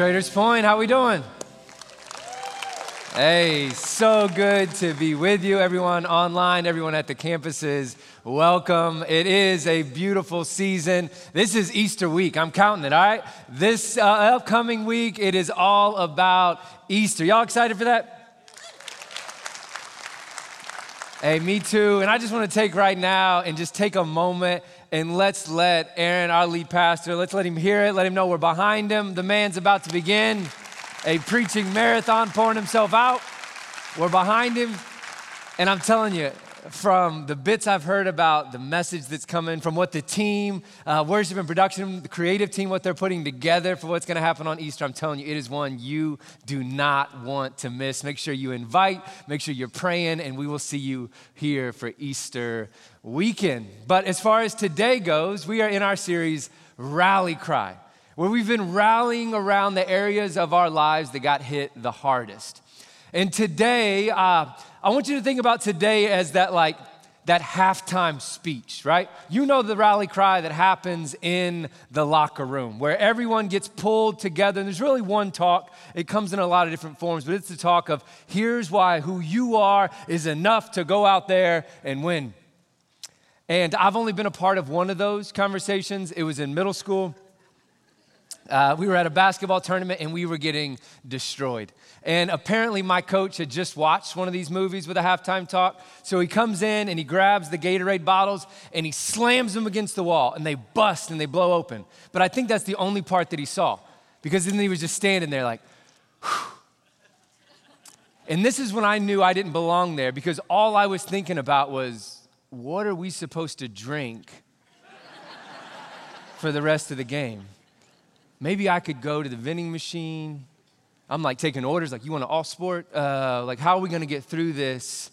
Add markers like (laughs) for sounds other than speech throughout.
Traders Point, how we doing? Hey, so good to be with you, everyone online, everyone at the campuses. Welcome. It is a beautiful season. This is Easter week. I'm counting it, all right? This uh, upcoming week, it is all about Easter. Y'all excited for that? Hey, me too. And I just want to take right now and just take a moment and let's let Aaron, our lead pastor, let's let him hear it. Let him know we're behind him. The man's about to begin a preaching marathon, pouring himself out. We're behind him. And I'm telling you, from the bits I've heard about the message that's coming, from what the team, uh, worship and production, the creative team, what they're putting together for what's going to happen on Easter, I'm telling you, it is one you do not want to miss. Make sure you invite, make sure you're praying, and we will see you here for Easter weekend. But as far as today goes, we are in our series, Rally Cry, where we've been rallying around the areas of our lives that got hit the hardest. And today, uh, I want you to think about today as that like that halftime speech, right? You know the rally cry that happens in the locker room where everyone gets pulled together. And there's really one talk. It comes in a lot of different forms, but it's the talk of here's why who you are is enough to go out there and win. And I've only been a part of one of those conversations. It was in middle school. Uh, we were at a basketball tournament and we were getting destroyed. And apparently, my coach had just watched one of these movies with a halftime talk. So he comes in and he grabs the Gatorade bottles and he slams them against the wall and they bust and they blow open. But I think that's the only part that he saw because then he was just standing there like, Whew. and this is when I knew I didn't belong there because all I was thinking about was, what are we supposed to drink for the rest of the game? Maybe I could go to the vending machine I'm like taking orders, like, you want an all sport? Uh, like, how are we gonna get through this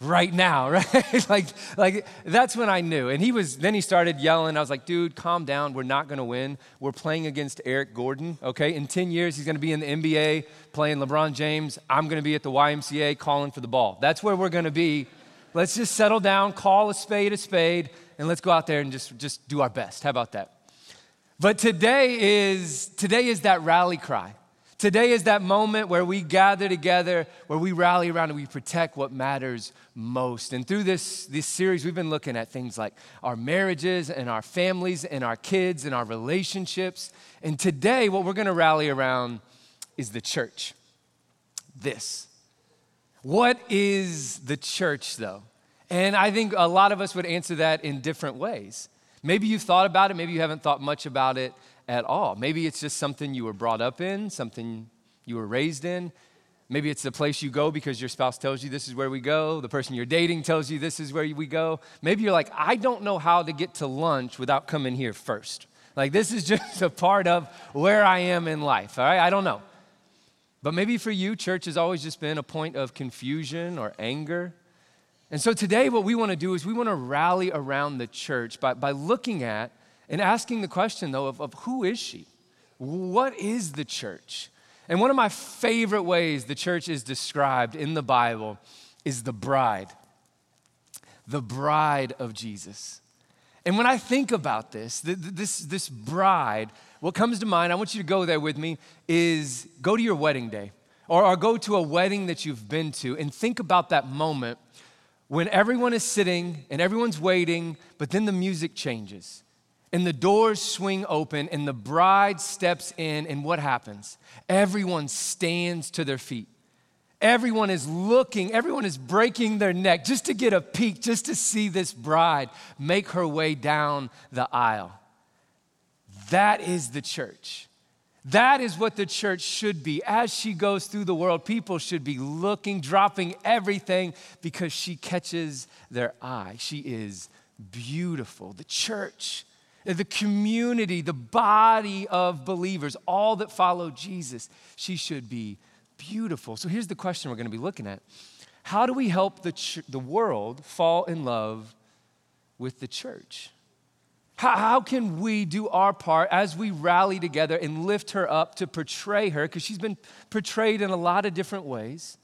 right now, (laughs) right? like, like, that's when I knew. And he was, then he started yelling. I was like, dude, calm down. We're not gonna win. We're playing against Eric Gordon, okay? In 10 years, he's gonna be in the NBA playing LeBron James. I'm gonna be at the YMCA calling for the ball. That's where we're gonna be. Let's just settle down, call a spade a spade, and let's go out there and just, just do our best. How about that? But today is, today is that rally cry. Today is that moment where we gather together, where we rally around and we protect what matters most. And through this, this series, we've been looking at things like our marriages and our families and our kids and our relationships. And today, what we're to rally around is the church. This. What is the church, though? And I think a lot of us would answer that in different ways. Maybe you've thought about it, maybe you haven't thought much about it at all. Maybe it's just something you were brought up in, something you were raised in. Maybe it's the place you go because your spouse tells you this is where we go. The person you're dating tells you this is where we go. Maybe you're like, I don't know how to get to lunch without coming here first. Like, this is (laughs) just a part of where I am in life, all right? I don't know. But maybe for you, church has always just been a point of confusion or anger. And so today, what we want to do is we want to rally around the church by, by looking at and asking the question, though, of, of who is she? What is the church? And one of my favorite ways the church is described in the Bible is the bride, the bride of Jesus. And when I think about this, this, this bride, what comes to mind, I want you to go there with me, is go to your wedding day or, or go to a wedding that you've been to and think about that moment when everyone is sitting and everyone's waiting, but then the music changes and the doors swing open and the bride steps in and what happens? Everyone stands to their feet. Everyone is looking everyone is breaking their neck just to get a peek just to see this bride make her way down the aisle. That is the church that is what the church should be. As she goes through the world, people should be looking, dropping everything because she catches their eye. She is beautiful. The church the community, the body of believers, all that follow Jesus, she should be beautiful. So here's the question we're going to be looking at How do we help the, ch- the world fall in love with the church? How, can we do our part as we rally together and lift her up to portray her? Because she's been portrayed in a lot of different ways.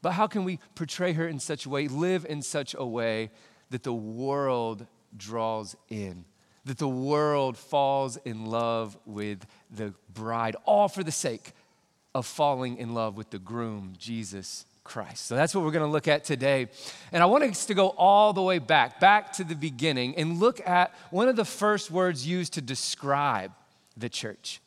But how can we portray her in such a way, live in such a way that the world draws in? that the world falls in love with the bride, all for the sake of falling in love with the groom, Jesus Christ. So that's what we're going to look at today. And I want us to go all the way back, back to the beginning, and look at one of the first words used to describe the church.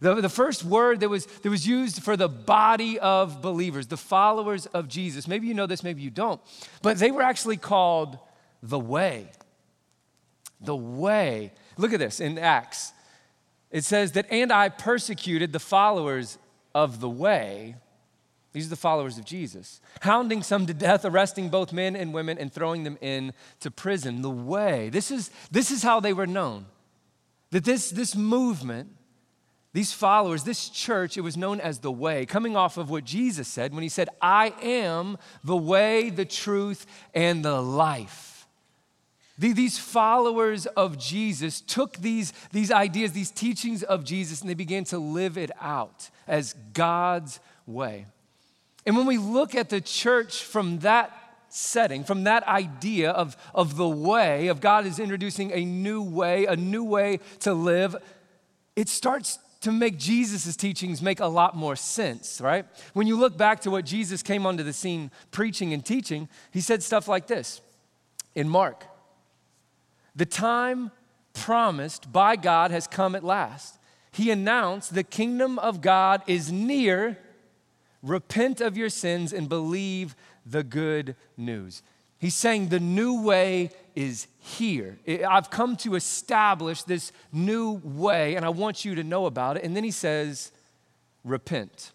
The, the first word that was, that was used for the body of believers, the followers of Jesus. Maybe you know this, maybe you don't. But they were actually called the way. The way. Look at this in Acts. It says that, and I persecuted the followers of the way. These are the followers of Jesus, hounding some to death, arresting both men and women, and throwing them into prison. The way. This is, this is how they were known. That this, this movement, these followers, this church, it was known as the way, coming off of what Jesus said when he said, I am the way, the truth, and the life. These followers of Jesus took these, these ideas, these teachings of Jesus, and they began to live it out as God's way. And when we look at the church from that setting, from that idea of, of the way, of God is introducing a new way, a new way to live, it starts to make Jesus' teachings make a lot more sense, right? When you look back to what Jesus came onto the scene preaching and teaching, he said stuff like this in Mark The time promised by God has come at last. He announced, The kingdom of God is near. Repent of your sins and believe the good news. He's saying the new way is here. I've come to establish this new way, and I want you to know about it. And then he says, repent.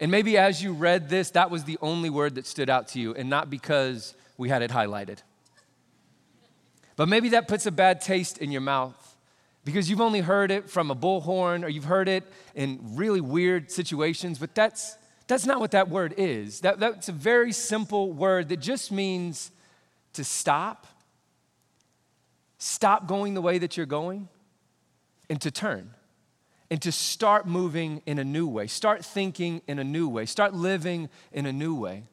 And maybe as you read this, that was the only word that stood out to you, and not because we had it highlighted. But maybe that puts a bad taste in your mouth because you've only heard it from a bullhorn or you've heard it in really weird situations, but that's that's not what that word is. That, that's a very simple word that just means to stop, stop going the way that you're going, and to turn, and to start moving in a new way, start thinking in a new way, start living in a new way.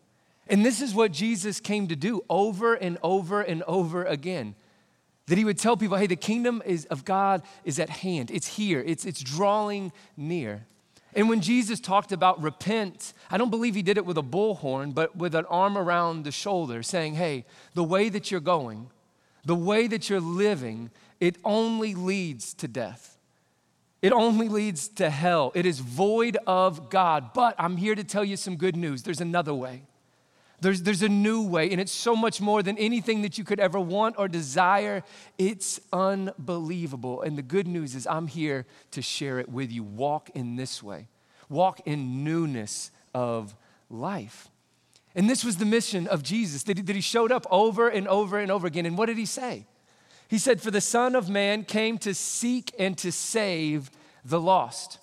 And this is what Jesus came to do over and over and over again. That he would tell people, hey, the kingdom is, of God is at hand. It's here. It's, it's drawing near. And when Jesus talked about repent, I don't believe he did it with a bullhorn, but with an arm around the shoulder, saying, hey, the way that you're going, the way that you're living, it only leads to death. It only leads to hell. It is void of God. But I'm here to tell you some good news. There's another way. There's, there's a new way, and it's so much more than anything that you could ever want or desire. It's unbelievable. And the good news is, I'm here to share it with you. Walk in this way, walk in newness of life. And this was the mission of Jesus that he, that he showed up over and over and over again. And what did he say? He said, For the Son of Man came to seek and to save the lost.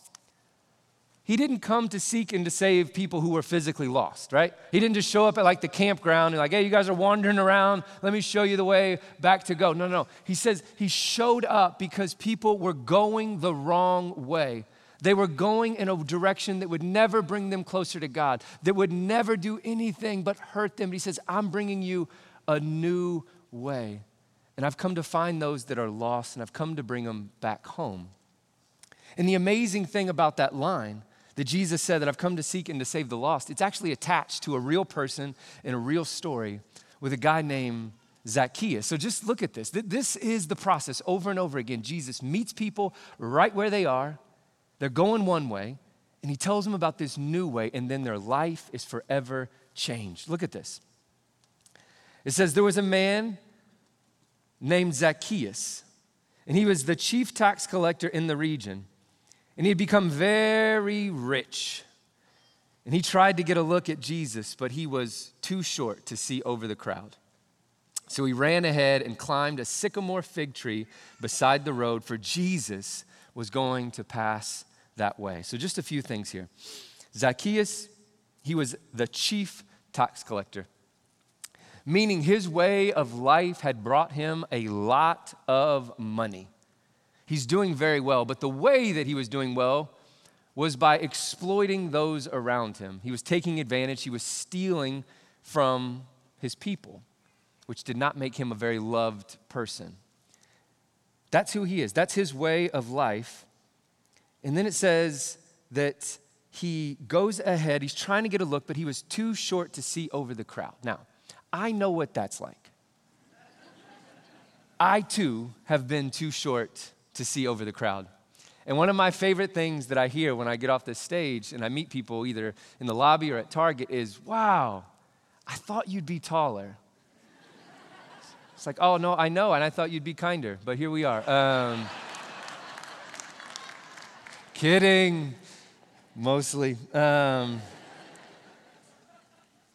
He didn't come to seek and to save people who were physically lost, right? He didn't just show up at like the campground and like, hey, you guys are wandering around. Let me show you the way back to go. No, no. No. He says he showed up because people were going the wrong way. They were going in a direction that would never bring them closer to God, that would never do anything but hurt them. He says, I'm bringing you a new way. And I've come to find those that are lost, and I've come to bring them back home. And the amazing thing about that line that Jesus said that I've come to seek and to save the lost, it's actually attached to a real person in a real story with a guy named Zacchaeus. So just look at this. This is the process over and over again. Jesus meets people right where they are, they're going one way, and he tells them about this new way, and then their life is forever changed. Look at this. It says, There was a man named Zacchaeus, and he was the chief tax collector in the region. And he had become very rich. And he tried to get a look at Jesus, but he was too short to see over the crowd. So he ran ahead and climbed a sycamore fig tree beside the road, for Jesus was going to pass that way. So, just a few things here. Zacchaeus, he was the chief tax collector, meaning his way of life had brought him a lot of money. He's doing very well, but the way that he was doing well was by exploiting those around him. He was taking advantage, he was stealing from his people, which did not make him a very loved person. That's who he is, that's his way of life. And then it says that he goes ahead, he's trying to get a look, but he was too short to see over the crowd. Now, I know what that's like. I too have been too short to see over the crowd. And one of my favorite things that I hear when I get off the stage and I meet people either in the lobby or at Target is, wow, I thought you'd be taller. It's like, oh, no, I know, and I thought you'd be kinder, but here we are. Um, kidding, mostly. Um,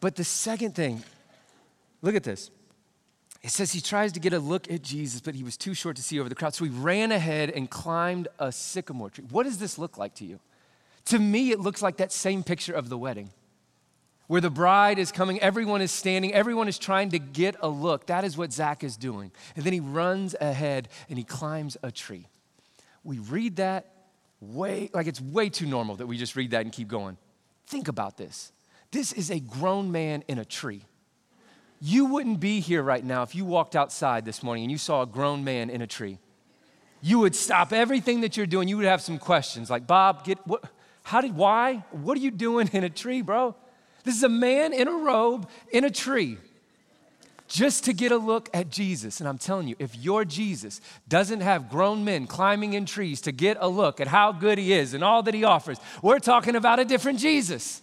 but the second thing, look at this. It says he tries to get a look at Jesus, but he was too short to see over the crowd. So he ran ahead and climbed a sycamore tree. What does this look like to you? To me, it looks like that same picture of the wedding where the bride is coming, everyone is standing, everyone is trying to get a look. That is what Zach is doing. And then he runs ahead and he climbs a tree. We read that way, like it's way too normal that we just read that and keep going. Think about this. This is a grown man in a tree. You wouldn't be here right now if you walked outside this morning and you saw a grown man in a tree. You would stop everything that you're doing. You would have some questions like, Bob, get what? How did, why? What are you doing in a tree, bro? This is a man in a robe in a tree just to get a look at Jesus. And I'm telling you, if your Jesus doesn't have grown men climbing in trees to get a look at how good he is and all that he offers, we're talking about a different Jesus.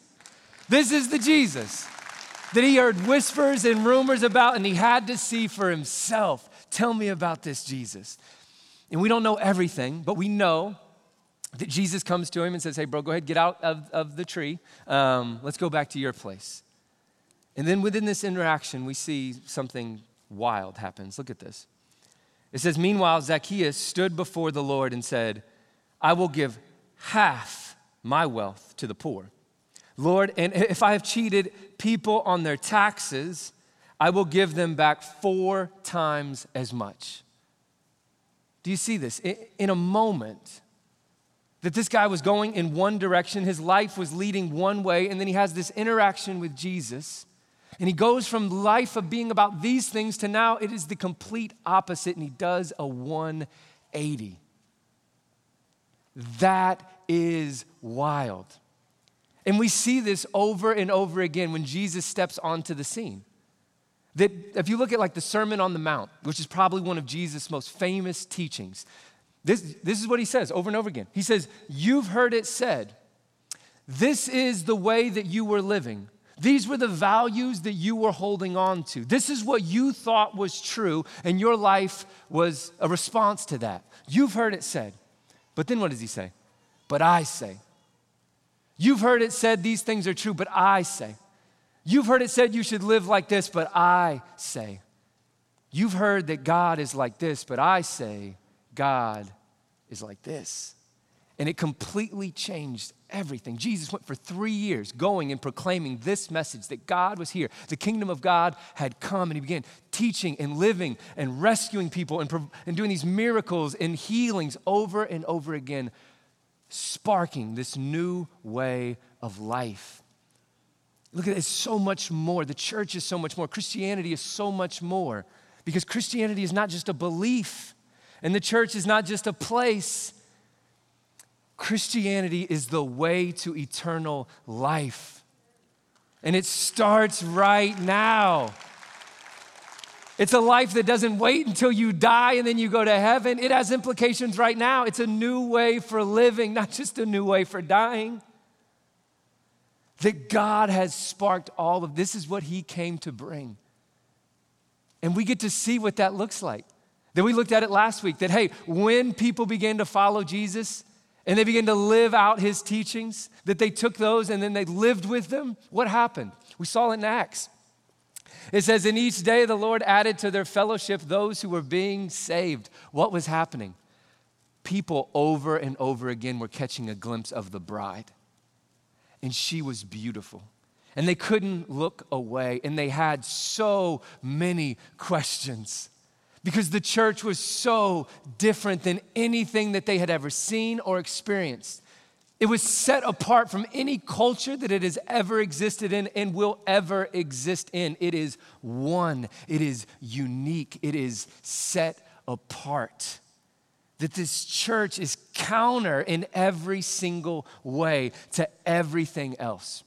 This is the Jesus that he heard whispers and rumors about and he had to see for himself. Tell me about this Jesus. And we don't know everything, but we know that Jesus comes to him and says, Hey, bro, go ahead, get out of, of the tree. Um, let's go back to your place. And then within this interaction, we see something wild happens. Look at this. It says, Meanwhile, Zacchaeus stood before the Lord and said, I will give half my wealth to the poor. Lord, and if I have cheated people on their taxes, I will give them back four times as much. Do you see this? In a moment that this guy was going in one direction, his life was leading one way, and then he has this interaction with Jesus. And he goes from life of being about these things to now it is the complete opposite, and he does a 180. That is wild. And we see this over and over again when Jesus steps onto the scene. That if you look at like the Sermon on the Mount, which is probably one of Jesus' most famous teachings, this, this is what he says over and over again. He says, You've heard it said, this is the way that you were living. These were the values that you were holding on to. This is what you thought was true, and your life was a response to that. You've heard it said. But then what does he say? But I say. You've heard it said these things are true, but I say. You've heard it said you should live like this, but I say. You've heard that God is like this, but I say God is like this. And it completely changed everything. Jesus went for three years going and proclaiming this message that God was here. The kingdom of God had come, and he began teaching and living and rescuing people and, and doing these miracles and healings over and over again sparking this new way of life. Look at it, it's so much more. The church is so much more. Christianity is so much more because Christianity is not just a belief, and the church is not just a place. Christianity is the way to eternal life. And it starts right now. It's a life that doesn't wait until you die and then you go to heaven. It has implications right now. It's a new way for living, not just a new way for dying. That God has sparked all of this is what He came to bring. And we get to see what that looks like. That we looked at it last week that, hey, when people began to follow Jesus and they began to live out His teachings, that they took those and then they lived with them, what happened? We saw it in Acts. It says, In each day the Lord added to their fellowship those who were being saved. What was happening? People over and over again were catching a glimpse of the bride. And she was beautiful. And they couldn't look away. And they had so many questions because the church was so different than anything that they had ever seen or experienced. It was set apart from any culture that it has ever existed in and will ever exist in. It is one, it is unique, it is set apart. that this church is counter in every single way to everything else.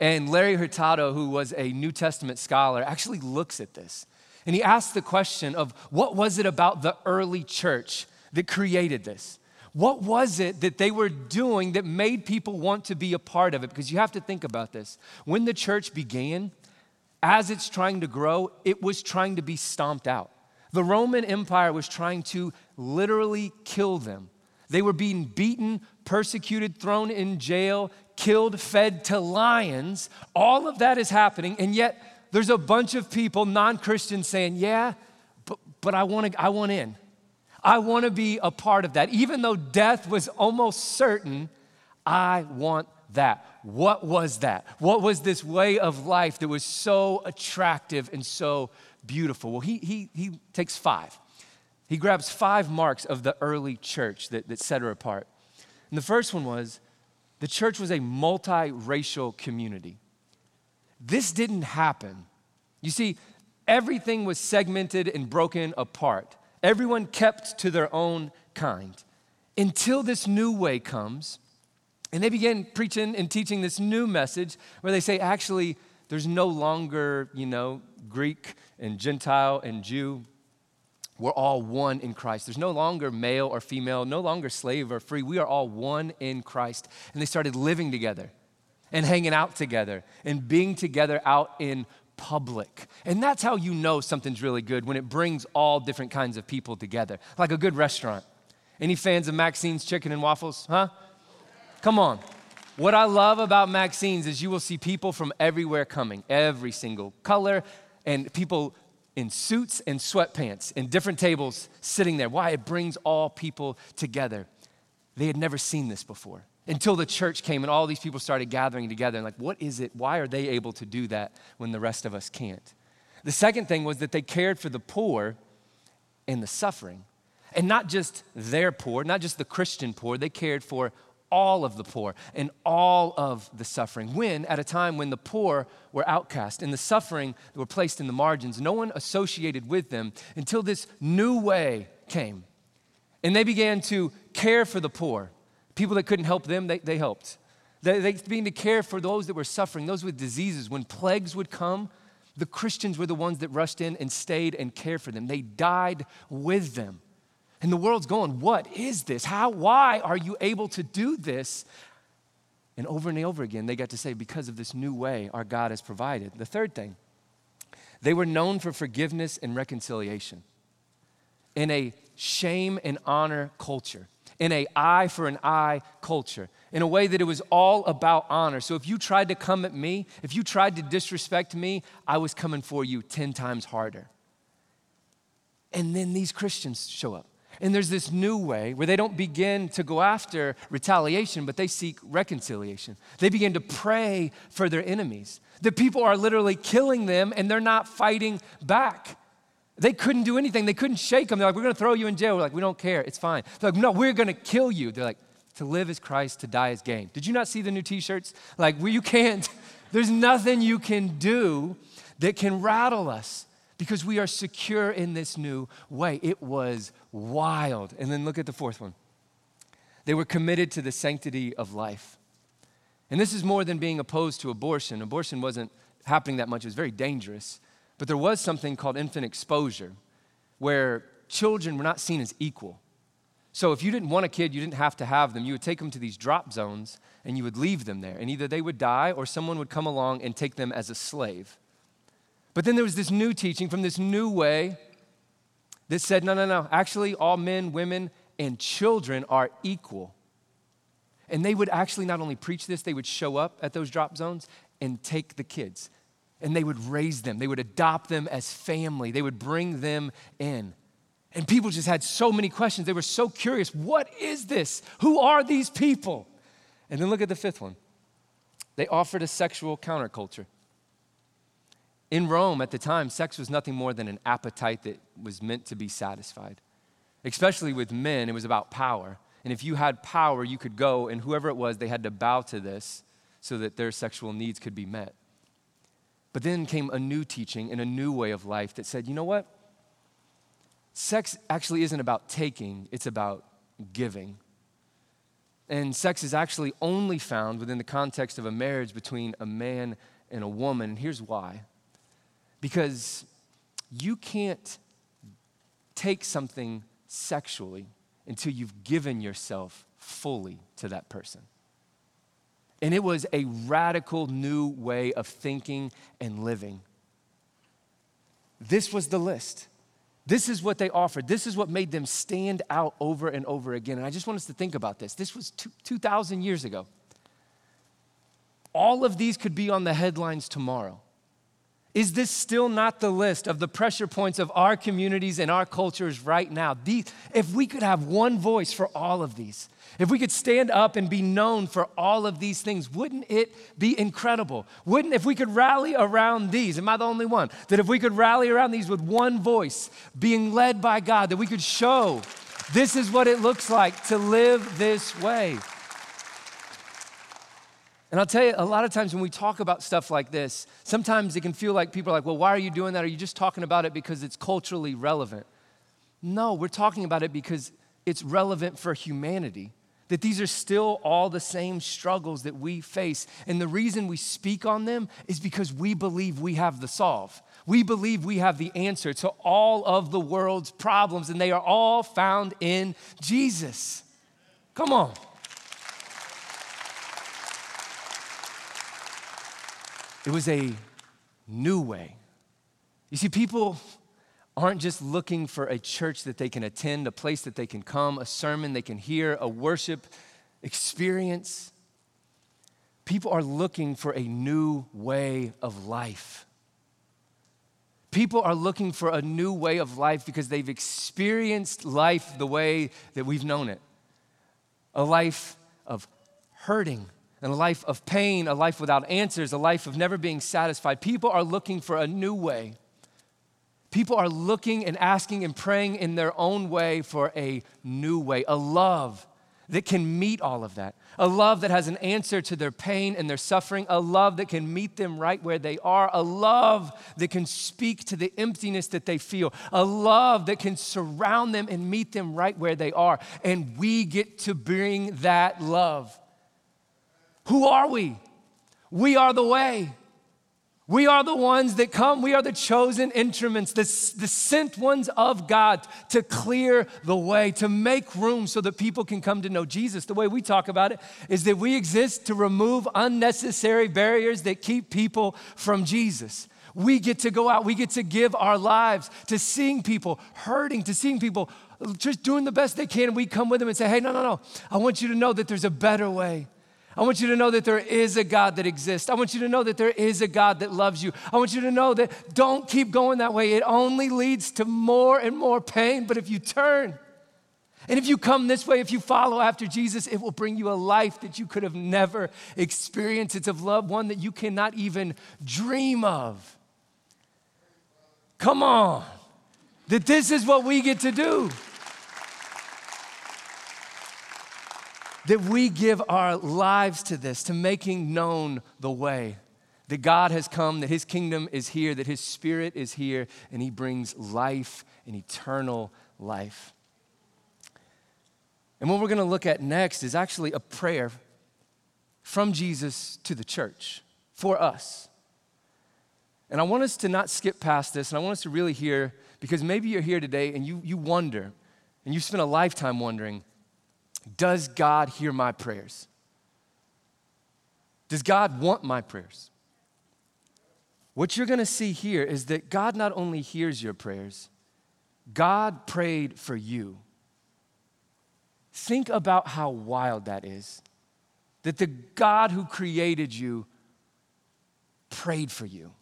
And Larry Hurtado, who was a New Testament scholar, actually looks at this. And he asks the question of what was it about the early church that created this? What was it that they were doing that made people want to be a part of it? Because you have to think about this. When the church began, as it's trying to grow, it was trying to be stomped out. The Roman Empire was trying to literally kill them. They were being beaten, persecuted, thrown in jail, killed, fed to lions. All of that is happening, and yet there's a bunch of people, non Christians, saying, Yeah, but, but I, wanna, I want in. I want to be a part of that. Even though death was almost certain, I want that. What was that? What was this way of life that was so attractive and so beautiful? Well, he, he, he takes five. He grabs five marks of the early church that, that set her apart. And the first one was the church was a multiracial community. This didn't happen. You see, everything was segmented and broken apart. Everyone kept to their own kind until this new way comes. And they begin preaching and teaching this new message where they say, actually, there's no longer, you know, Greek and Gentile and Jew. We're all one in Christ. There's no longer male or female, no longer slave or free. We are all one in Christ. And they started living together and hanging out together and being together out in public. And that's how you know something's really good when it brings all different kinds of people together, like a good restaurant. Any fans of Maxine's Chicken and Waffles? Huh? Come on. What I love about Maxine's is you will see people from everywhere coming, every single color, and people in suits and sweatpants and different tables sitting there. Why? It brings all people together. They had never seen this before until the church came and all these people started gathering together and like what is it why are they able to do that when the rest of us can't the second thing was that they cared for the poor and the suffering and not just their poor not just the christian poor they cared for all of the poor and all of the suffering. When, at a time when the poor were outcast and the suffering were placed in the margins, no one associated with them until this new way came. And they began to care for the poor. People that couldn't help them, they, they helped. They, they began to care for those that were suffering, those with diseases. When plagues would come, the Christians were the ones that rushed in and stayed and cared for them. They died with them. And the world's going, What is this? How, why are you able to do this? And over and over again, they got to say, Because of this new way our God has provided. The third thing, they were known for forgiveness and reconciliation in a shame and honor culture, in a eye for an eye culture, in a way that it was all about honor. So if you tried to come at me, if you tried to disrespect me, I was coming for you 10 times harder. And then these Christians show up. And there's this new way where they don't begin to go after retaliation, but they seek reconciliation. They begin to pray for their enemies. The people are literally killing them and they're not fighting back. They couldn't do anything. They couldn't shake them. They're like, we're going to throw you in jail. We're like, we don't care. It's fine. They're like, no, we're going to kill you. They're like, to live is Christ, to die is gain. Did you not see the new t shirts? Like, well, you can't, (laughs) there's nothing you can do that can rattle us because we are secure in this new way. It was wild. And then look at the fourth one. They were committed to the sanctity of life. And this is more than being opposed to abortion. Abortion wasn't happening that much, it was very dangerous. But there was something called infant exposure, where children were not seen as equal. So if you didn't want a kid, you didn't have to have them. You would take them to these drop zones and you would leave them there. And either they would die or someone would come along and take them as a slave. But then there was this new teaching from this new way that said, no, no, no, actually, all men, women, and children are equal. And they would actually not only preach this, they would show up at those drop zones and take the kids and they would raise them. They would adopt them as family. They would bring them in. And people just had so many questions. They were so curious what is this? Who are these people? And then look at the fifth one. They offered a sexual counterculture. In Rome at the time, sex was nothing more than an appetite that was meant to be satisfied. Especially with men, it was about power. And if you had power, you could go, and whoever it was, they had to bow to this so that their sexual needs could be met. But then came a new teaching and a new way of life that said, you know what? sex actually isn't about taking, it's about giving. And sex is actually only found within the context of a marriage between a man and a woman. Here's why because you can't take something sexually until you've given yourself fully to that person. And it was a radical new way of thinking and living. This was the list. This is what they offered. This is what made them stand out over and over again. And I just want us to think about this. This was 2,000 years ago. All of these could be on the headlines tomorrow. Is this still not the list of the pressure points of our communities and our cultures right now? These, if we could have one voice for all of these, if we could stand up and be known for all of these things, wouldn't it be incredible? Wouldn't, if we could rally around these, am I the only one? That if we could rally around these with one voice, being led by God, that we could show this is what it looks like to live this way. And I'll tell you, a lot of times when we talk about stuff like this, sometimes it can feel like people are like, well, why are you doing that? Are you just talking about it because it's culturally relevant? No, we're talking about it because it's relevant for humanity. That these are still all the same struggles that we face. And the reason we speak on them is because we believe we have the solve. We believe we have the answer to all of the world's problems, and they are all found in Jesus. Come on. It was a new way. You see, people aren't just looking for a church that they can attend, a place that they can come, a sermon they can hear, a worship experience. People are looking for a new way of life. People are looking for a new way of life because they've experienced life the way that we've known it a life of hurting, and a life of pain, a life without answers, a life of never being satisfied. People are looking for a new way. People are looking and asking and praying in their own way for a new way, a love that can meet all of that, a love that has an answer to their pain and their suffering, a love that can meet them right where they are, a love that can speak to the emptiness that they feel, a love that can surround them and meet them right where they are. And we get to bring that love. Who are we? We are the way. We are the ones that come. We are the chosen instruments, the, the sent ones of God to clear the way, to make room so that people can come to know Jesus. The way we talk about it is that we exist to remove unnecessary barriers that keep people from Jesus. We get to go out, we get to give our lives to seeing people hurting, to seeing people just doing the best they can. We come with them and say, hey, no, no, no. I want you to know that there's a better way. I want you to know that there is a God that exists. I want you to know that there is a God that loves you. I want you to know that don't keep going that way. It only leads to more and more pain. But if you turn, and if you come this way, if you follow after Jesus, it will bring you a life that you could have never experienced. It's of love, one that you cannot even dream of. Come on. That this is what we get to do. That we give our lives to this, to making known the way. That God has come, that His kingdom is here, that His Spirit is here, and He brings life and eternal life. And what we're going to look at next is actually a prayer from Jesus to the church for us. And I want us to not skip past this, and I want us to really hear, because maybe you're here today and you, you wonder, and you spent a lifetime wondering, does God hear my prayers? Does God want my prayers? What you're going to see here is that God not only hears your prayers, God prayed for you. Think about how wild that is. That the God who created you prayed for you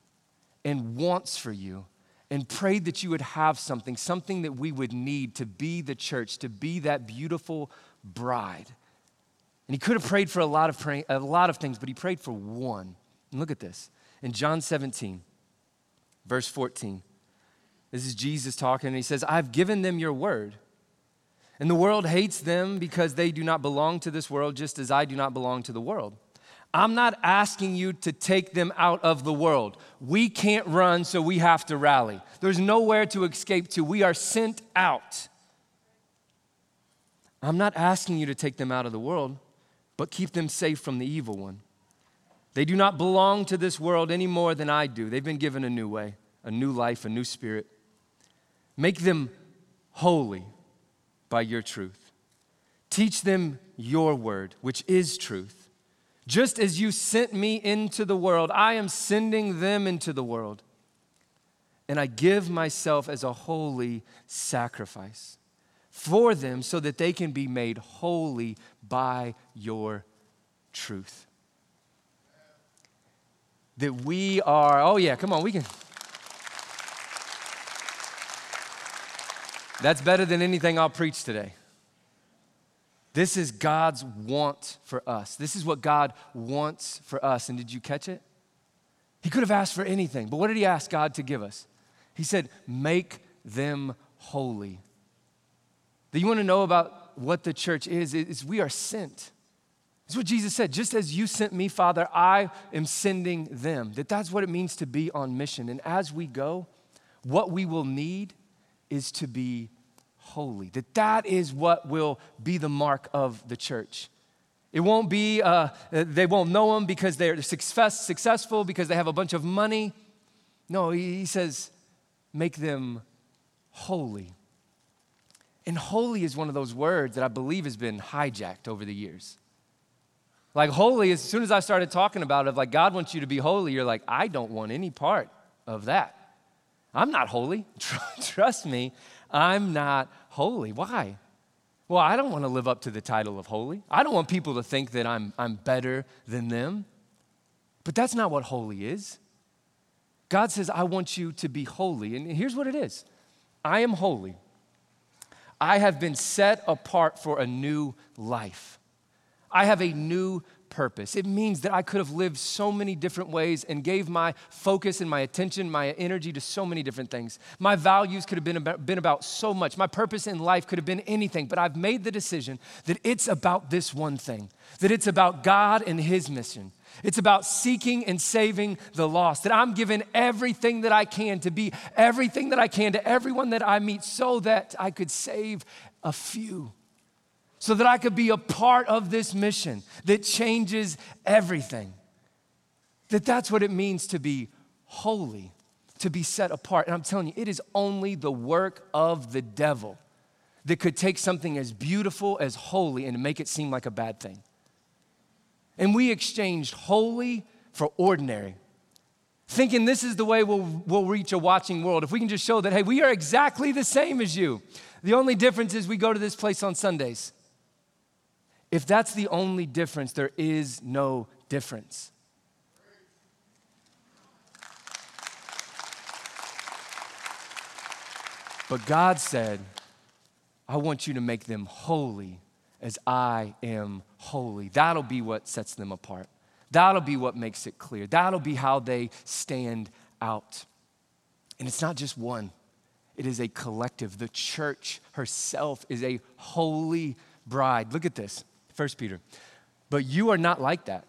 and wants for you and prayed that you would have something, something that we would need to be the church, to be that beautiful bride. And he could have prayed for a lot of pray, a lot of things, but he prayed for one. And look at this. In John 17, verse 14. This is Jesus talking, and he says, I've given them your word. And the world hates them because they do not belong to this world, just as I do not belong to the world. I'm not asking you to take them out of the world. We can't run, so we have to rally. There's nowhere to escape to. We are sent out. I'm not asking you to take them out of the world, but keep them safe from the evil one. They do not belong to this world any more than I do. They've been given a new way, a new life, a new spirit. Make them holy by your truth. Teach them your word, which is truth. Just as you sent me into the world, I am sending them into the world. And I give myself as a holy sacrifice for them so that they can be made holy by your truth. That we are, oh yeah, come on, we can. That's better than anything I'll preach today. This is God's want for us. This is what God wants for us. And did you catch it? He could have asked for anything, but what did he ask God to give us? He said, Make them holy. Do you want to know about what the church is? Is we are sent. That's what Jesus said. Just as you sent me, Father, I am sending them. That that's what it means to be on mission. And as we go, what we will need is to be holy. That that is what will be the mark of the church. It won't be, uh, they won't know them because they're success, successful, because they have a bunch of money. No, he, he says, make them holy. And holy is one of those words that I believe has been hijacked over the years. Like holy, as soon as I started talking about it, like God wants you to be holy, you're like, I don't want any part of that. I'm not holy. (laughs) Trust me, I'm not holy. Why? Well, I don't want to live up to the title of holy. I don't want people to think that I'm, I'm better than them. But that's not what holy is. God says, I want you to be holy. And here's what it is I am holy. I have been set apart for a new life. I have a new purpose. It means that I could have lived so many different ways and gave my focus and my attention, my energy to so many different things. My values could have been about, been about so much. My purpose in life could have been anything, but I've made the decision that it's about this one thing, that it's about God and His mission. It's about seeking and saving the lost. That I'm giving everything that I can to be everything that I can to everyone that I meet so that I could save a few so that I could be a part of this mission that changes everything. That that's what it means to be holy, to be set apart. And I'm telling you, it is only the work of the devil that could take something as beautiful as holy and make it seem like a bad thing. And we exchanged holy for ordinary. Thinking this is the way we'll, we'll reach a watching world. If we can just show that, hey, we are exactly the same as you. The only difference is we go to this place on Sundays. If that's the only difference, there is no difference. But God said, I want you to make them holy as I am holy. That'll be what sets them apart. That'll be what makes it clear. That'll be how they stand out. And it's not just one, it is a collective. The church herself is a holy bride. Look at this. First Peter. But you are not like that.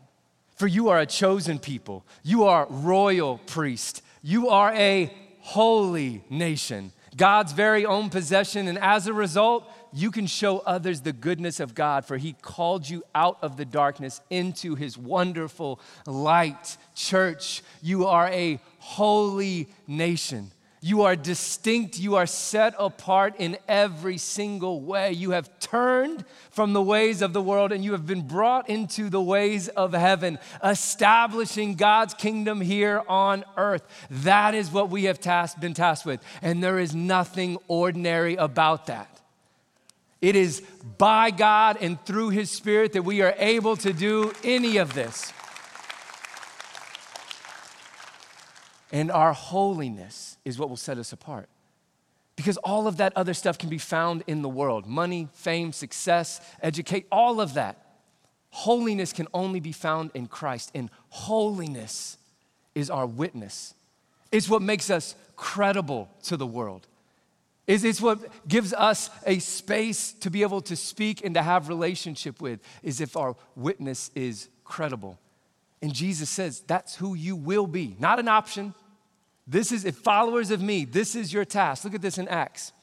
For you are a chosen people. You are royal priest. You are a holy nation, God's very own possession. And as a result, you can show others the goodness of God, for He called you out of the darkness into His wonderful light. Church, you are a holy nation. You are distinct. You are set apart in every single way. You have turned from the ways of the world and you have been brought into the ways of heaven, establishing God's kingdom here on earth. That is what we have tasked, been tasked with. And there is nothing ordinary about that. It is by God and through His Spirit that we are able to do any of this. And our holiness is what will set us apart. Because all of that other stuff can be found in the world money, fame, success, educate, all of that. Holiness can only be found in Christ, and holiness is our witness. It's what makes us credible to the world. It's, it's what gives us a space to be able to speak and to have relationship with, is if our witness is credible. And Jesus says, That's who you will be, not an option. This is, if followers of me, this is your task. Look at this in Acts.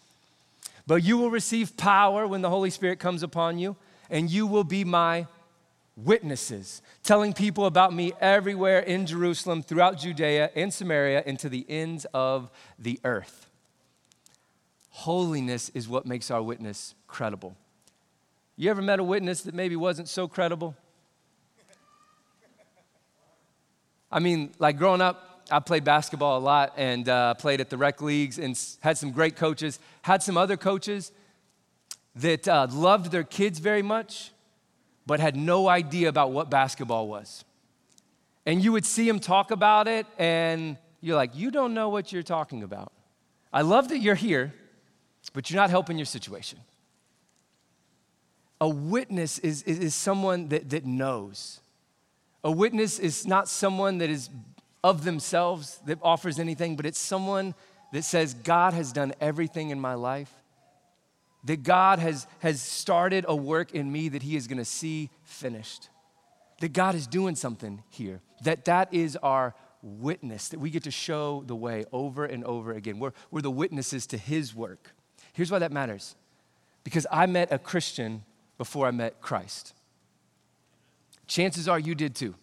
But you will receive power when the Holy Spirit comes upon you, and you will be my witnesses, telling people about me everywhere in Jerusalem, throughout Judea and Samaria, and to the ends of the earth. Holiness is what makes our witness credible. You ever met a witness that maybe wasn't so credible? I mean, like growing up, I played basketball a lot and uh, played at the rec leagues and had some great coaches. Had some other coaches that uh, loved their kids very much, but had no idea about what basketball was. And you would see them talk about it, and you're like, you don't know what you're talking about. I love that you're here, but you're not helping your situation. A witness is, is, is someone that, that knows. A witness is not someone that is of themselves that offers anything, but it's someone that says, God has done everything in my life, that God has, has started a work in me that He is gonna see finished, that God is doing something here, that that is our witness, that we get to show the way over and over again. We're, we're the witnesses to His work. Here's why that matters because I met a Christian before I met Christ. Chances are you did too.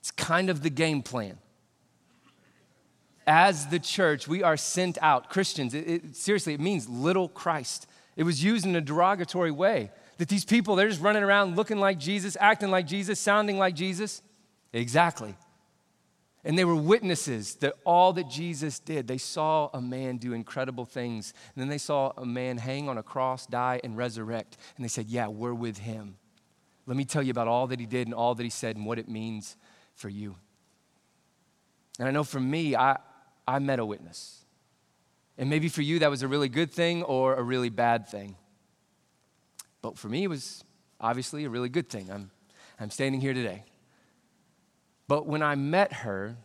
It's kind of the game plan. As the church, we are sent out. Christians, it, it, seriously, it means little Christ. It was used in a derogatory way. That these people, they're just running around looking like Jesus, acting like Jesus, sounding like Jesus. Exactly. And they were witnesses that all that Jesus did, they saw a man do incredible things. And then they saw a man hang on a cross, die, and resurrect. And they said, Yeah, we're with him. Let me tell you about all that he did and all that he said and what it means for you. And I know for me, I, I met a witness. And maybe for you, that was a really good thing or a really bad thing. But for me, it was obviously a really good thing. I'm, I'm standing here today. But when I met her,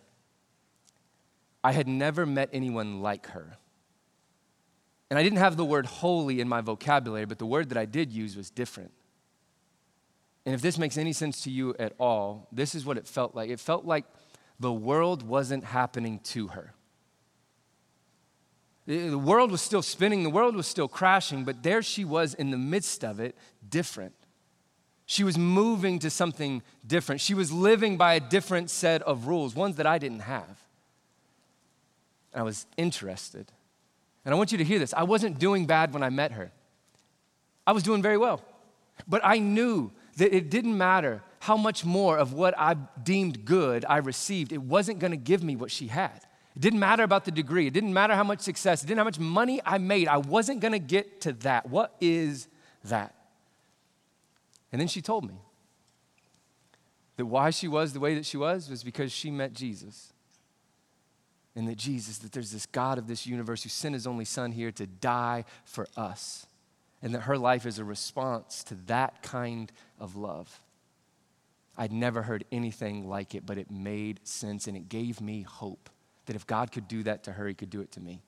I had never met anyone like her. And I didn't have the word holy in my vocabulary, but the word that I did use was different. And if this makes any sense to you at all, this is what it felt like. It felt like the world wasn't happening to her. The world was still spinning, the world was still crashing, but there she was in the midst of it, different. She was moving to something different. She was living by a different set of rules, ones that I didn't have. I was interested. And I want you to hear this. I wasn't doing bad when I met her, I was doing very well. But I knew that it didn't matter how much more of what I deemed good I received, it wasn't gonna give me what she had. It didn't matter about the degree, it didn't matter how much success, it didn't how much money I made. I wasn't gonna get to that. What is that? And then she told me that why she was the way that she was was because she met Jesus. And that Jesus, that there's this God of this universe who sent his only son here to die for us. And that her life is a response to that kind of love. I'd never heard anything like it, but it made sense and it gave me hope that if God could do that to her, he could do it to me.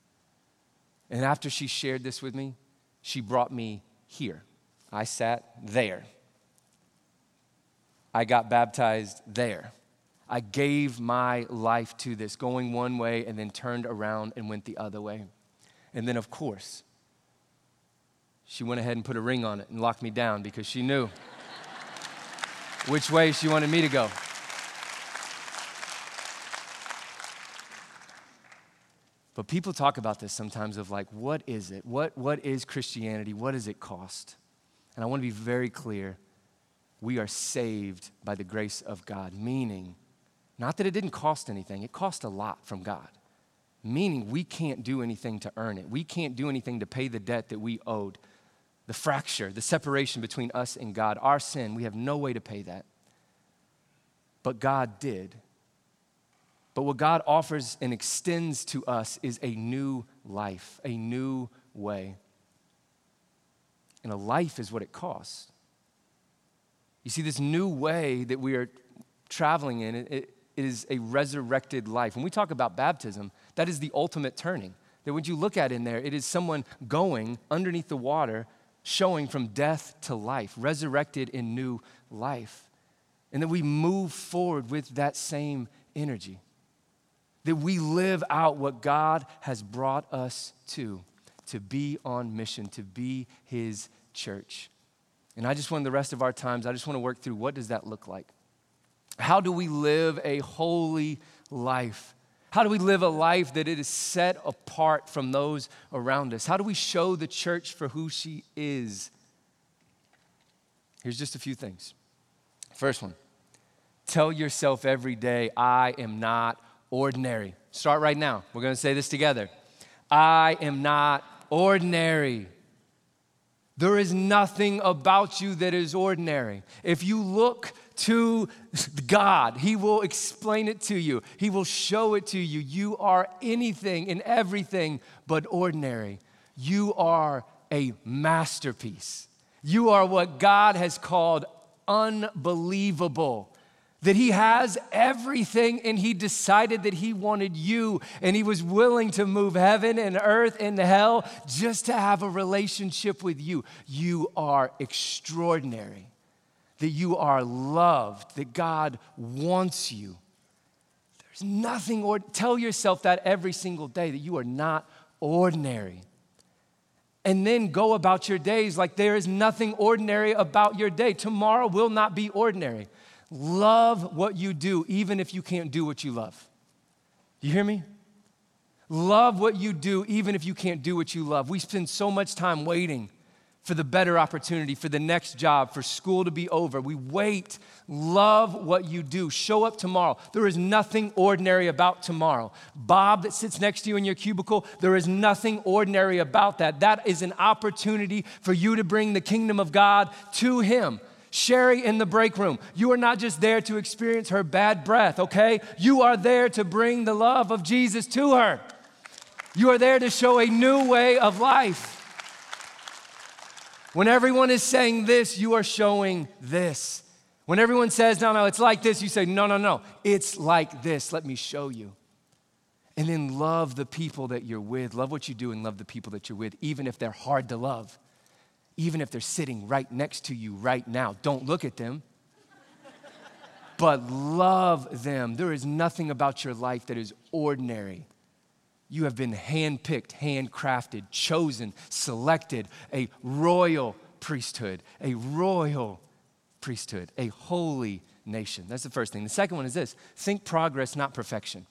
And after she shared this with me, she brought me here. I sat there. I got baptized there. I gave my life to this, going one way and then turned around and went the other way. And then, of course, she went ahead and put a ring on it and locked me down because she knew (laughs) which way she wanted me to go. But people talk about this sometimes of like, what is it? What, what is Christianity? What does it cost? And I want to be very clear we are saved by the grace of God, meaning, not that it didn't cost anything, it cost a lot from God. Meaning, we can't do anything to earn it. We can't do anything to pay the debt that we owed. The fracture, the separation between us and God, our sin, we have no way to pay that. But God did. But what God offers and extends to us is a new life, a new way. And a life is what it costs. You see, this new way that we are traveling in, it, it is a resurrected life. When we talk about baptism, that is the ultimate turning. That when you look at in there, it is someone going underneath the water, showing from death to life, resurrected in new life. and that we move forward with that same energy. That we live out what God has brought us to, to be on mission, to be His church. And I just want the rest of our times, I just want to work through what does that look like? How do we live a holy life? How do we live a life that it is set apart from those around us? How do we show the church for who she is? Here's just a few things. First one tell yourself every day, I am not ordinary. Start right now. We're going to say this together. I am not ordinary. There is nothing about you that is ordinary. If you look to God, He will explain it to you, He will show it to you. You are anything and everything but ordinary. You are a masterpiece. You are what God has called unbelievable that he has everything and he decided that he wanted you and he was willing to move heaven and earth and hell just to have a relationship with you. You are extraordinary, that you are loved, that God wants you. There's nothing, or tell yourself that every single day that you are not ordinary. And then go about your days like there is nothing ordinary about your day. Tomorrow will not be ordinary. Love what you do, even if you can't do what you love. You hear me? Love what you do, even if you can't do what you love. We spend so much time waiting for the better opportunity, for the next job, for school to be over. We wait. Love what you do. Show up tomorrow. There is nothing ordinary about tomorrow. Bob, that sits next to you in your cubicle, there is nothing ordinary about that. That is an opportunity for you to bring the kingdom of God to him. Sherry in the break room, you are not just there to experience her bad breath, okay? You are there to bring the love of Jesus to her. You are there to show a new way of life. When everyone is saying this, you are showing this. When everyone says, no, no, it's like this, you say, no, no, no, it's like this. Let me show you. And then love the people that you're with. Love what you do and love the people that you're with, even if they're hard to love even if they're sitting right next to you right now. Don't look at them, but love them. There is nothing about your life that is ordinary. You have been handpicked, handcrafted, chosen, selected, a royal priesthood, a royal priesthood, a holy nation. That's the first thing. The second one is this think progress, not perfection.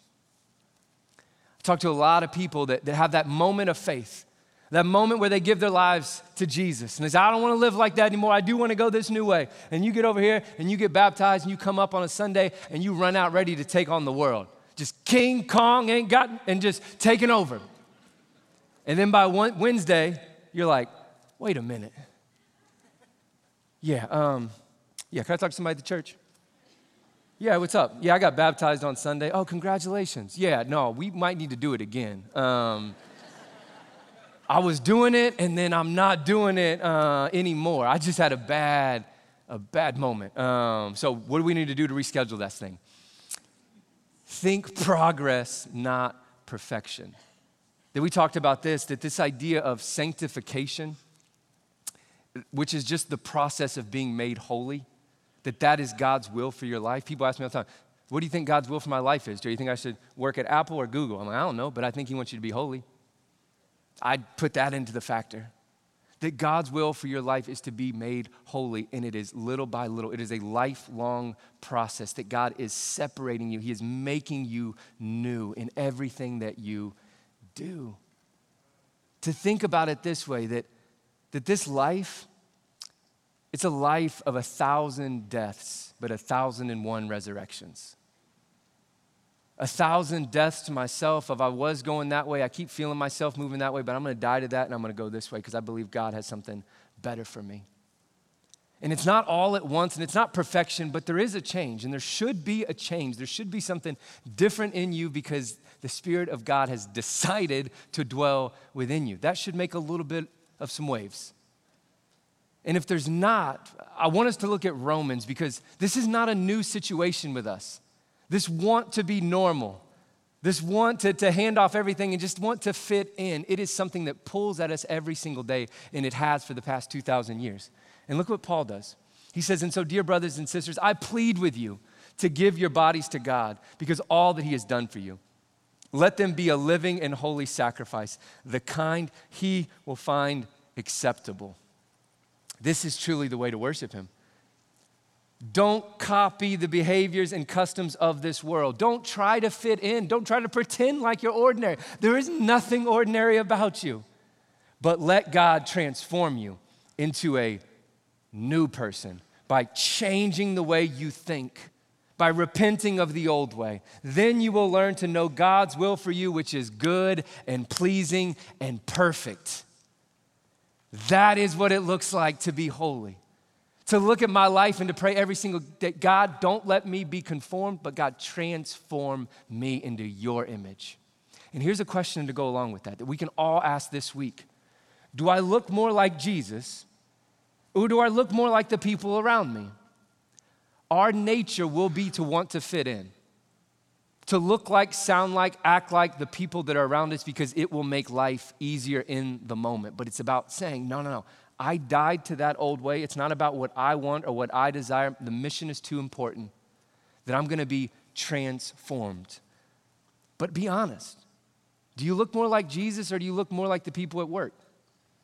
I talk to a lot of people that, that have that moment of faith that moment where they give their lives to Jesus. And they say, I don't want to live like that anymore. I do want to go this new way. And you get over here and you get baptized and you come up on a Sunday and you run out ready to take on the world. Just King Kong ain't got, and just taking over. And then by Wednesday, you're like, wait a minute. Yeah, um, yeah, can I talk to somebody at the church? Yeah, what's up? Yeah, I got baptized on Sunday. Oh, congratulations. Yeah, no, we might need to do it again. Um, I was doing it and then I'm not doing it uh, anymore. I just had a bad, a bad moment. Um, so what do we need to do to reschedule that thing? Think progress, not perfection. That we talked about this, that this idea of sanctification, which is just the process of being made holy, that that is God's will for your life. People ask me all the time, what do you think God's will for my life is? Do you think I should work at Apple or Google? I'm like, I don't know, but I think He wants you to be holy. I'd put that into the factor. That God's will for your life is to be made holy, and it is little by little. It is a lifelong process that God is separating you. He is making you new in everything that you do. To think about it this way that, that this life, it's a life of a thousand deaths, but a thousand and one resurrections a thousand deaths to myself if I was going that way. I keep feeling myself moving that way, but I'm going to die to that and I'm going to go this way because I believe God has something better for me. And it's not all at once and it's not perfection, but there is a change and there should be a change. There should be something different in you because the Spirit of God has decided to dwell within you. That should make a little bit of some waves. And if there's not, I want us to look at Romans because this is not a new situation with us this want to be normal, this want to, to hand off everything and just want to fit in, it is something that pulls at us every single day, and it has for the past 2,000 years. And look what Paul does. He says, And so, dear brothers and sisters, I plead with you to give your bodies to God because all that He has done for you. Let them be a living and holy sacrifice, the kind He will find acceptable. This is truly the way to worship Him. Don't copy the behaviors and customs of this world. Don't try to fit in. Don't try to pretend like you're ordinary. There is nothing ordinary about you. But let God transform you into a new person by changing the way you think, by repenting of the old way. Then you will learn to know God's will for you, which is good and pleasing and perfect. That is what it looks like to be holy. To look at my life and to pray every single day God, don't let me be conformed, but God, transform me into your image. And here's a question to go along with that that we can all ask this week Do I look more like Jesus, or do I look more like the people around me? Our nature will be to want to fit in to look like, sound like, act like the people that are around us because it will make life easier in the moment. But it's about saying, no, no, no. I died to that old way. It's not about what I want or what I desire. The mission is too important that I'm going to be transformed. But be honest. Do you look more like Jesus or do you look more like the people at work?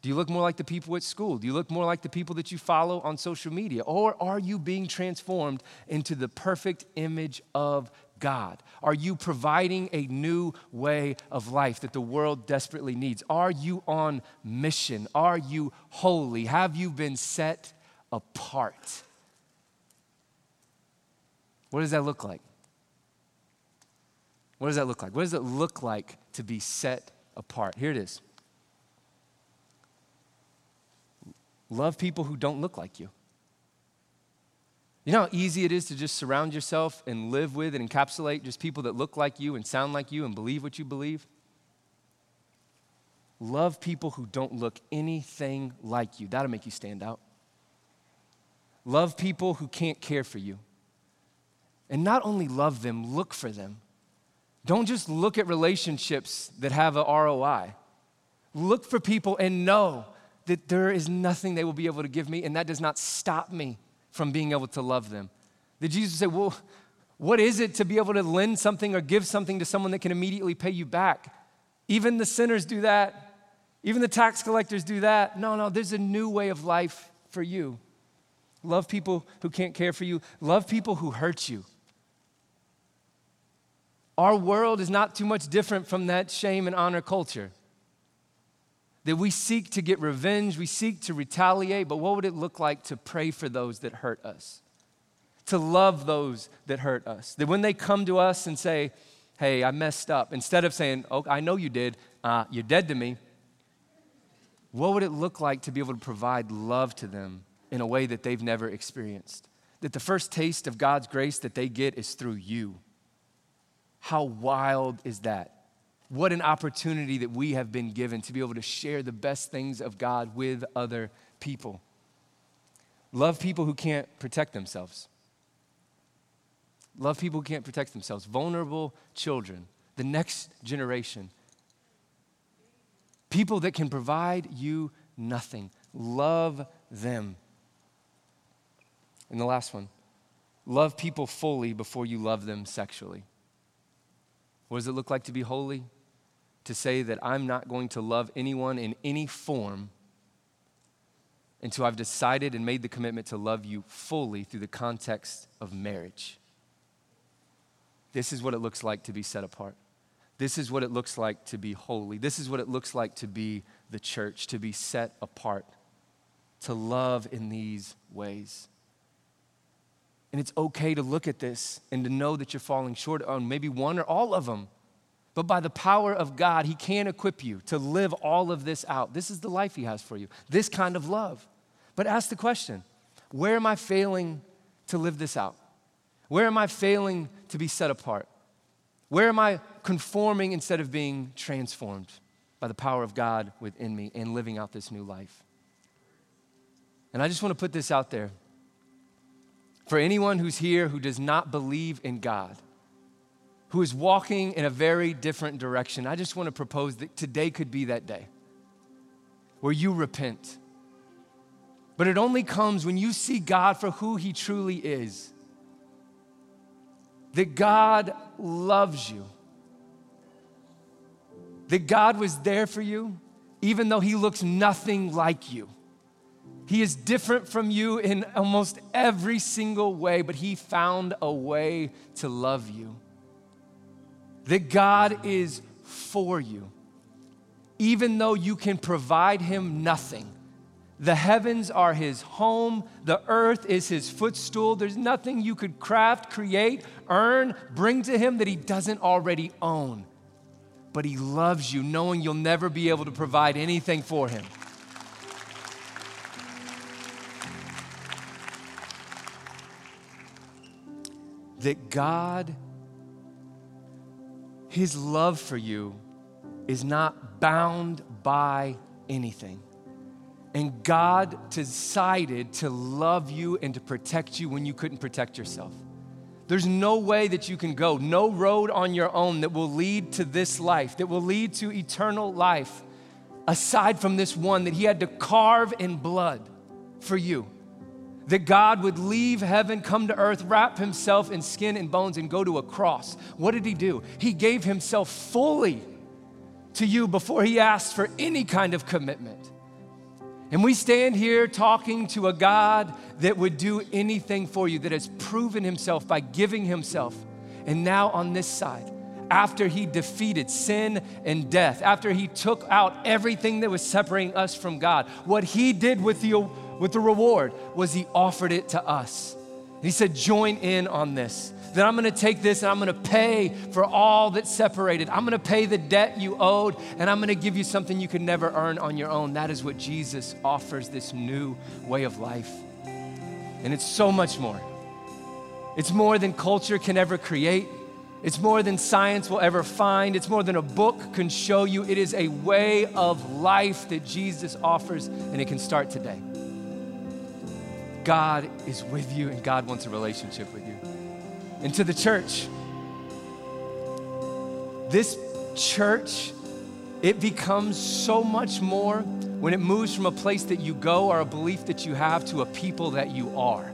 Do you look more like the people at school? Do you look more like the people that you follow on social media? Or are you being transformed into the perfect image of God? Are you providing a new way of life that the world desperately needs? Are you on mission? Are you holy? Have you been set apart? What does that look like? What does that look like? What does it look like to be set apart? Here it is. Love people who don't look like you. You know how easy it is to just surround yourself and live with and encapsulate just people that look like you and sound like you and believe what you believe? Love people who don't look anything like you. That'll make you stand out. Love people who can't care for you. And not only love them, look for them. Don't just look at relationships that have a ROI. Look for people and know that there is nothing they will be able to give me, and that does not stop me from being able to love them. Did Jesus say, Well, what is it to be able to lend something or give something to someone that can immediately pay you back? Even the sinners do that. Even the tax collectors do that. No, no, there's a new way of life for you. Love people who can't care for you, love people who hurt you. Our world is not too much different from that shame and honor culture that we seek to get revenge, we seek to retaliate, but what would it look like to pray for those that hurt us? To love those that hurt us. That when they come to us and say, hey, I messed up, instead of saying, oh, I know you did, uh, you're dead to me, what would it look like to be able to provide love to them in a way that they've never experienced? That the first taste of God's grace that they get is through you. How wild is that? What an opportunity that we have been given to be able to share the best things of God with other people. Love people who can't protect themselves. Love people who can't protect themselves. Vulnerable children, the next generation. People that can provide you nothing. Love them. And the last one love people fully before you love them sexually. What does it look like to be holy? To say that I'm not going to love anyone in any form until I've decided and made the commitment to love you fully through the context of marriage. This is what it looks like to be set apart. This is what it looks like to be holy. This is what it looks like to be the church, to be set apart, to love in these ways. And it's okay to look at this and to know that you're falling short on maybe one or all of them. But by the power of God, He can equip you to live all of this out. This is the life He has for you, this kind of love. But ask the question where am I failing to live this out? Where am I failing to be set apart? Where am I conforming instead of being transformed by the power of God within me and living out this new life? And I just want to put this out there. For anyone who's here who does not believe in God, who is walking in a very different direction, I just want to propose that today could be that day where you repent, But it only comes when you see God for who He truly is. That God loves you. That God was there for you, even though He looks nothing like you. He is different from you in almost every single way, but He found a way to love you. That God is for you, even though you can provide Him nothing. The heavens are his home. The earth is his footstool. There's nothing you could craft, create, earn, bring to him that he doesn't already own. But he loves you, knowing you'll never be able to provide anything for him. That God, his love for you, is not bound by anything. And God decided to love you and to protect you when you couldn't protect yourself. There's no way that you can go, no road on your own that will lead to this life, that will lead to eternal life, aside from this one that He had to carve in blood for you. That God would leave heaven, come to earth, wrap Himself in skin and bones, and go to a cross. What did He do? He gave Himself fully to you before He asked for any kind of commitment. And we stand here talking to a God that would do anything for you, that has proven himself by giving himself. And now on this side, after he defeated sin and death, after he took out everything that was separating us from God, what he did with the, with the reward was he offered it to us. He said, Join in on this that I'm gonna take this and I'm gonna pay for all that's separated. I'm gonna pay the debt you owed, and I'm gonna give you something you could never earn on your own. That is what Jesus offers this new way of life. And it's so much more. It's more than culture can ever create. It's more than science will ever find. It's more than a book can show you. It is a way of life that Jesus offers, and it can start today. God is with you, and God wants a relationship with you and to the church. This church, it becomes so much more when it moves from a place that you go or a belief that you have to a people that you are.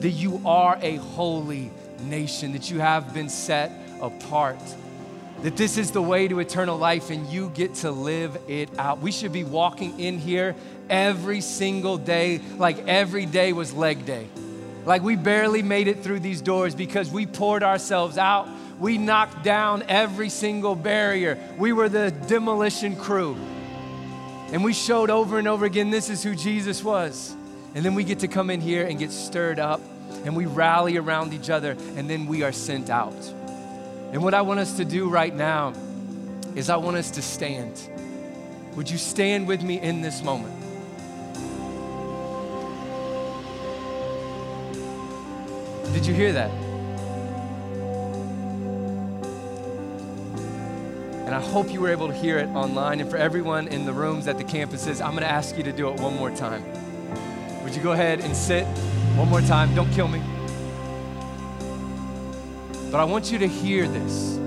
That you are a holy nation, that you have been set apart. That this is the way to eternal life and you get to live it out. We should be walking in here every single day, like every day was leg day. Like we barely made it through these doors because we poured ourselves out. We knocked down every single barrier. We were the demolition crew. And we showed over and over again this is who Jesus was. And then we get to come in here and get stirred up and we rally around each other and then we are sent out. And what I want us to do right now is I want us to stand. Would you stand with me in this moment? Did you hear that? And I hope you were able to hear it online. And for everyone in the rooms at the campuses, I'm going to ask you to do it one more time. Would you go ahead and sit one more time? Don't kill me. But I want you to hear this.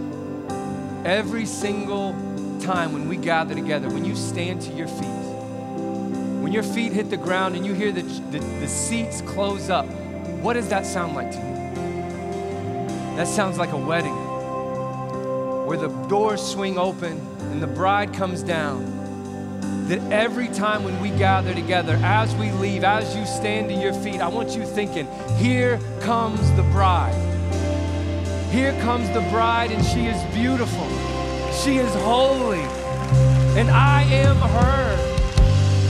Every single time when we gather together, when you stand to your feet, when your feet hit the ground and you hear the, the, the seats close up, what does that sound like to you? That sounds like a wedding where the doors swing open and the bride comes down. That every time when we gather together, as we leave, as you stand to your feet, I want you thinking, here comes the bride. Here comes the bride, and she is beautiful. She is holy, and I am her.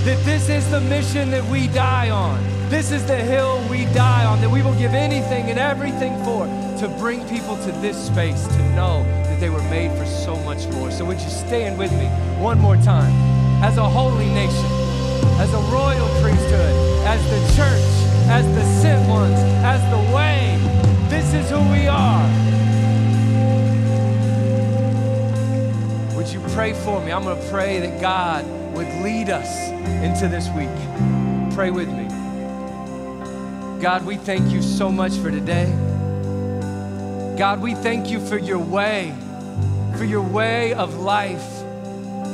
That this is the mission that we die on. This is the hill we die on, that we will give anything and everything for to bring people to this space to know that they were made for so much more. So, would you stand with me one more time? As a holy nation, as a royal priesthood, as the church, as the sent ones, as the way, this is who we are. Would you pray for me? I'm going to pray that God would lead us into this week. Pray with me. God, we thank you so much for today. God, we thank you for your way, for your way of life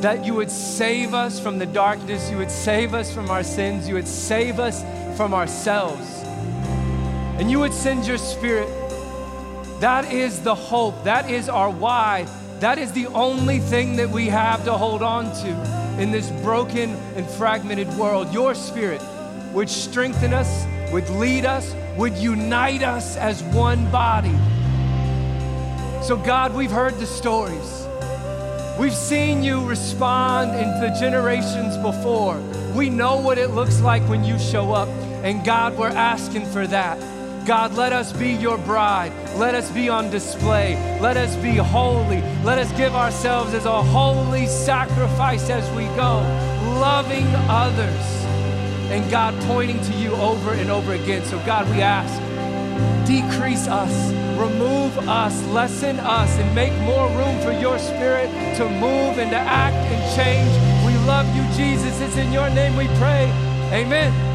that you would save us from the darkness, you would save us from our sins, you would save us from ourselves, and you would send your spirit. That is the hope, that is our why, that is the only thing that we have to hold on to in this broken and fragmented world. Your spirit would strengthen us, would lead us, would unite us as one body. So, God, we've heard the stories. We've seen you respond in the generations before. We know what it looks like when you show up. And God, we're asking for that. God, let us be your bride. Let us be on display. Let us be holy. Let us give ourselves as a holy sacrifice as we go, loving others. And God, pointing to you over and over again. So, God, we ask, decrease us, remove us, lessen us, and make more room for your spirit to move and to act and change. We love you, Jesus. It's in your name we pray. Amen.